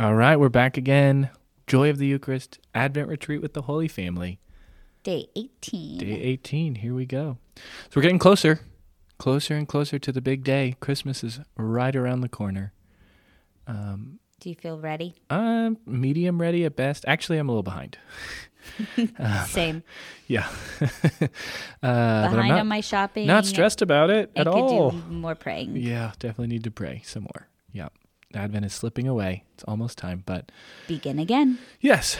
All right, we're back again. Joy of the Eucharist, Advent retreat with the Holy Family. Day 18. Day 18. Here we go. So we're getting closer, closer and closer to the big day. Christmas is right around the corner. Um, Do you feel ready? I'm medium ready at best. Actually, I'm a little behind. Same. Yeah. uh, but I'm Behind not, on my shopping. not stressed about it I at could all. do more praying. Yeah, definitely need to pray some more. Advent is slipping away. It's almost time, but Begin again. yes.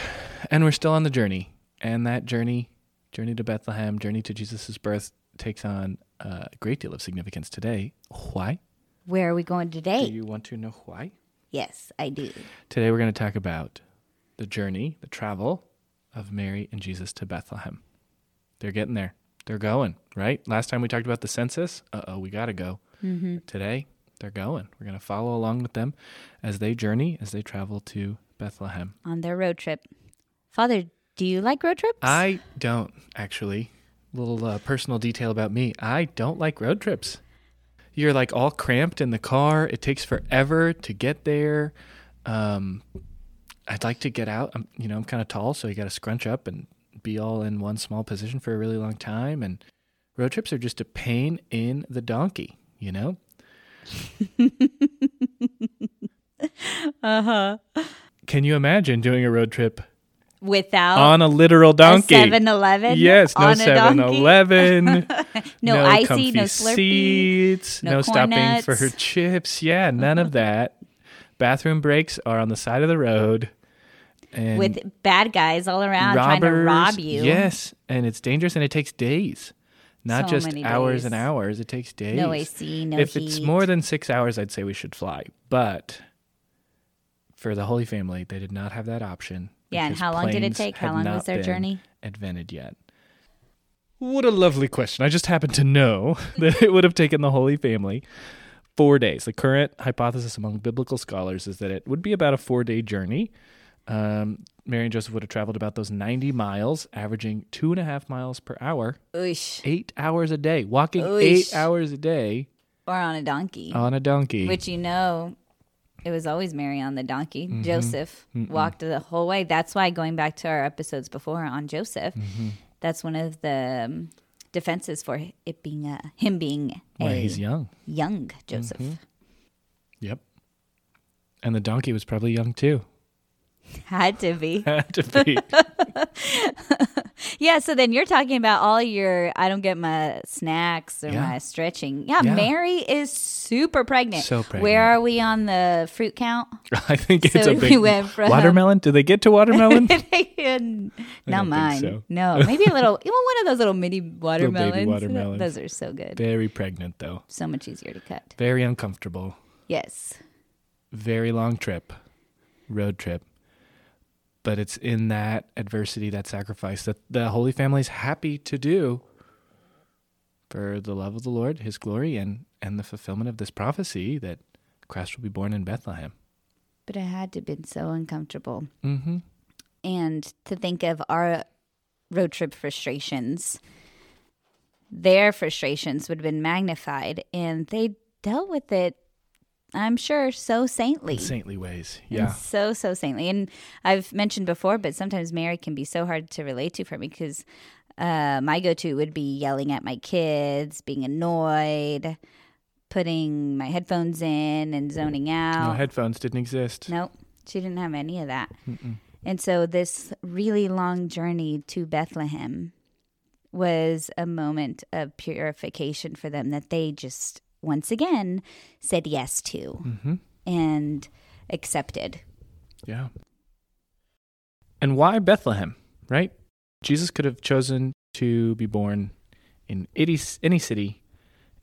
And we're still on the journey. And that journey, journey to Bethlehem, journey to Jesus' birth takes on a great deal of significance today. Why? Where are we going today? Do you want to know why? yes, I do. Today we're going to talk about the journey, the travel of Mary and Jesus to Bethlehem. They're getting there. They're going, right? Last time we talked about the census. Uh oh, we got to go. Mm-hmm. Today, they're going. We're going to follow along with them as they journey, as they travel to Bethlehem. On their road trip. Father, do you like road trips? I don't, actually. Little uh, personal detail about me I don't like road trips. You're like all cramped in the car. It takes forever to get there. Um, I'd like to get out. I'm, you know, I'm kind of tall, so you got to scrunch up and be all in one small position for a really long time. And road trips are just a pain in the donkey, you know? Uh huh. Can you imagine doing a road trip Without on a literal donkey? Seven Eleven. Yes, no on a donkey? Eleven. No, icy, comfy no Slurpee. seats, no, no stopping corn for her chips. Yeah, none of that. Bathroom breaks are on the side of the road. And With bad guys all around trying to rob you. Yes, and it's dangerous and it takes days. Not So just hours days. and hours, it takes days. No AC, no if heat. it's more than six hours, I'd say we should fly. But for the Holy Family, they did not have that option. Yeah, and how long did it take? How long was their journey? Invented yet. What a lovely question. I just happen to know that it would have taken the Holy Family four days. The current hypothesis among biblical scholars is that it would be about a four day journey. Um, Mary and Joseph would have traveled about those 90 miles, averaging two and a half miles per hour, Oosh. eight hours a day, walking Oosh. eight hours a day Or on a donkey. on a donkey. Which you know, it was always Mary on the donkey. Mm-hmm. Joseph walked the whole way. That's why going back to our episodes before on Joseph, Mm-hmm. that's one of the um, defenses for it being a, him being Why, a he's young. young Joseph. Yep. And the donkey was probably young too. Had to be. Had to be. Yeah, so then you're talking about all your I don't get my snacks or Yeah. my stretching. Yeah, Yeah. Mary is super pregnant. So pregnant. Where are we on the fruit count? I think it's So a we big went from- watermelon. Do they get to watermelon? Not mine. so. No, maybe a little. Want one of those little mini watermelons? watermelons. Those are so good. Very pregnant though. So much easier to cut. Very uncomfortable. Yes. Very long trip. Road trip. But it's in that adversity, that sacrifice that the Holy Family is happy to do for the love of the Lord, his glory, and, and the fulfillment of this prophecy that Christ will be born in Bethlehem. But it had to have been so uncomfortable. Mm-hmm. And to think of our road trip frustrations, their frustrations would have been magnified, and they dealt with it, I'm sure, so saintly. Saintly ways. And Yeah. So, so saintly. And I've mentioned before, but sometimes Mary can be so hard to relate to for me because uh, my go to would be yelling at my kids, being annoyed, putting my headphones in and zoning out. No headphones didn't exist. Nope, she didn't have any of that. And so, this really long journey to Bethlehem was a moment of purification for them that they just once again said yes to Mm-hmm. and accepted. Yeah. And why Bethlehem, right? Jesus could have chosen to be born in any, any city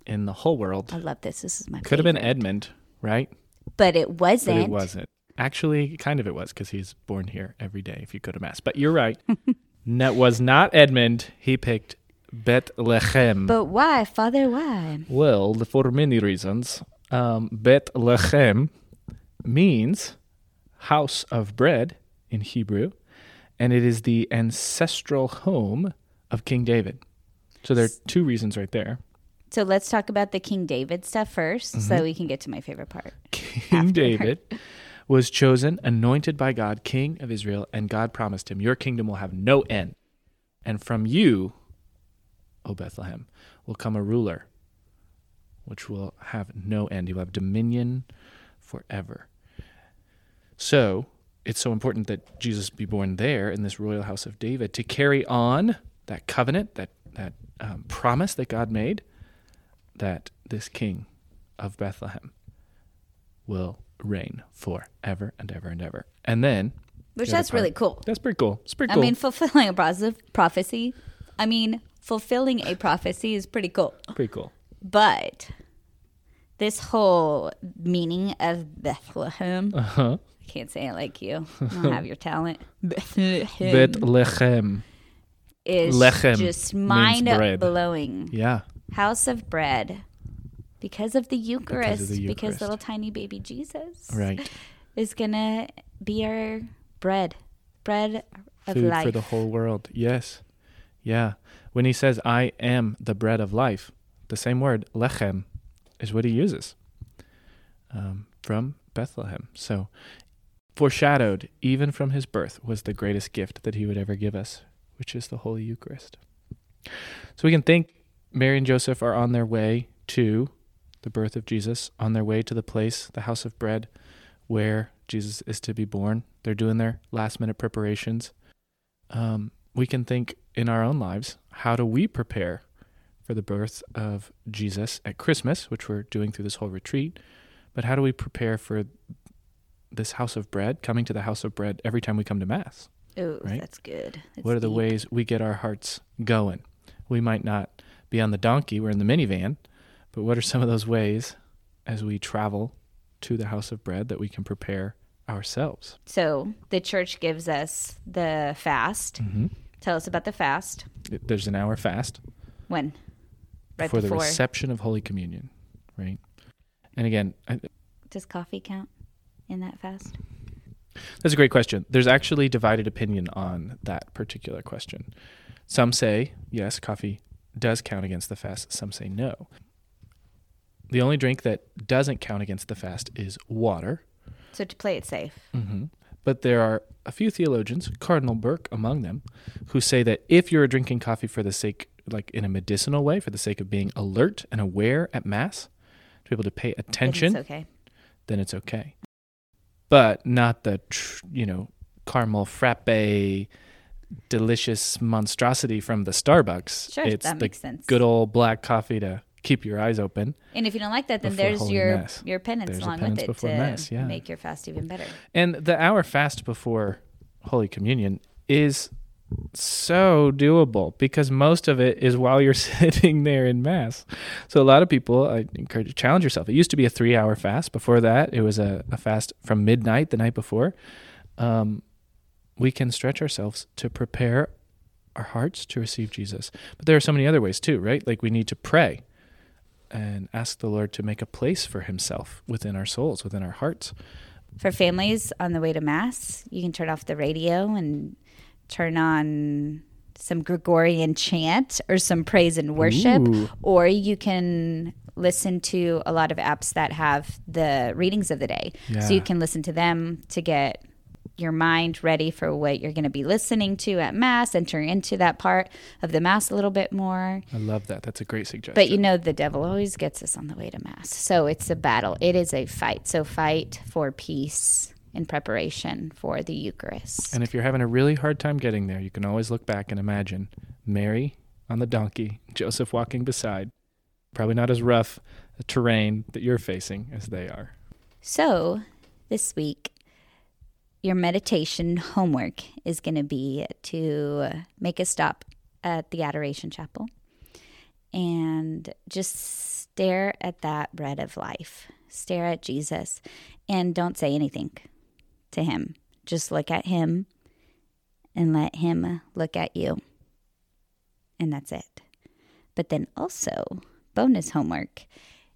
in the whole world. I love this. This is my Could have been. Edmund, right? but it wasn't. But it wasn't. Actually, kind of it was because he's born here every day if you go to Mass. But you're right. that was not Edmund. He picked Bethlehem. But why, Father? Why? Well, for many reasons. Um, Bethlehem means house of bread in Hebrew, and it is the ancestral home of King David. So there are two reasons right there. So let's talk about the King David stuff 1st Mm-hmm. so we can get to my favorite part. King David was chosen, anointed by God, king of Israel, and God promised him, Your kingdom will have no end. And from you, O Bethlehem, will come a ruler which will have no end. He will have dominion forever. So it's so important that Jesus be born there in this royal house of David to carry on that covenant, that that um, promise that God made, that this King of Bethlehem will reign forever and ever and ever. And then, Which that's really cool. That's pretty cool. It's pretty I mean, fulfilling a pros- prophecy. I mean, fulfilling a prophecy is pretty cool. pretty cool. But this whole meaning of Bethlehem, Uh huh. I can't say it like you. I don't have your talent. Bethlehem Bethlehem. is Lechem just mind blowing. Yeah. House of bread. Because of the Eucharist, because, Eucharist. little tiny baby Jesus Right. is gonna be our bread, bread of Food life. for the whole world. Yes. Yeah. When he says, I am the bread of life, the same word, lechem, is what he uses um, from Bethlehem. So, foreshadowed even from his birth was the greatest gift that he would ever give us, which is the Holy Eucharist. So, we can think Mary and Joseph are on their way to the birth of Jesus, on their way to the place, the house of bread, where Jesus is to be born. They're doing their last minute preparations. Um, we can think in our own lives how do we prepare for the birth of Jesus at Christmas, which we're doing through this whole retreat, but how do we prepare for this house of bread, coming to the house of bread every time we come to Mass? Ooh, right? that's good. That's what are the deep. ways we get our hearts going? We might not be on the donkey, we're in the minivan, but what are some of those ways as we travel to the house of bread that we can prepare ourselves? So the church gives us the fast. Mm-hmm. Tell us about the fast. There's an hour fast When? Right for the reception of Holy Communion, right? And again, I, Does coffee count in that fast? that's a great question. There's actually divided opinion on that particular question. Some say yes, coffee does count against the fast. Some say no. The only drink that doesn't count against the fast is water. So to play it safe. hmm But there are a few theologians, Cardinal Burke among them, who say that if you're drinking coffee for the sake, like in a medicinal way, for the sake of being alert and aware at Mass, to be able to pay attention, then It's okay. then it's okay. But not the, tr- you know, caramel frappe, delicious monstrosity from the Starbucks. Sure, it's that the makes sense. good old black coffee to keep your eyes open. And if you don't like that, then there's your Mass. your penance There's along penance with it to Mass, yeah. make your fast even better. And the hour fast before Holy Communion is so doable because most of it is while you're sitting there in Mass. So a lot of people, I encourage you to challenge yourself. It used to be a three hour fast. Before that, it was a, a fast from midnight the night before. Um, we can stretch ourselves to prepare our hearts to receive Jesus. But there are so many other ways too, right? Like we need to pray and ask the Lord to make a place for himself within our souls, within our hearts. For families on the way to mass, you can turn off the radio and turn on some Gregorian chant or some praise and worship, Ooh. or you can listen to a lot of apps that have the readings of the day. So you can listen to them to get your mind ready for what you're going to be listening to at mass, enter into that part of the mass a little bit more. I love that. That's a great suggestion. But you know, the devil always gets us on the way to mass. So it's a battle. It is a fight. So fight for peace in preparation for the Eucharist. and if you're having a really hard time getting there, you can always look back and imagine Mary on the donkey, Joseph walking beside. Probably not as rough a terrain that you're facing as they are. So this week, your meditation homework is going to be to make a stop at the Adoration Chapel and just stare at that bread of life. Stare at Jesus and don't say anything to him. Just look at him and let him look at you. And that's it. But then also, bonus homework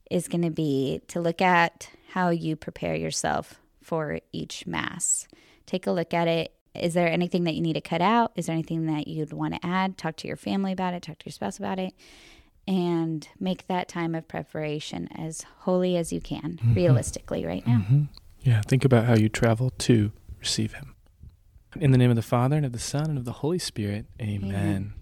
is going to be to look at how you prepare yourself for each mass. Take a look at it. Is there anything that you need to cut out? Is there anything that you'd want to add? Talk to your family about it, talk to your spouse about it, and make that time of preparation as holy as you can, mm-hmm. realistically, right now. Mm-hmm. Yeah, think about how you travel to receive him. In the name of the Father, and of the Son, and of the Holy Spirit, amen. Amen.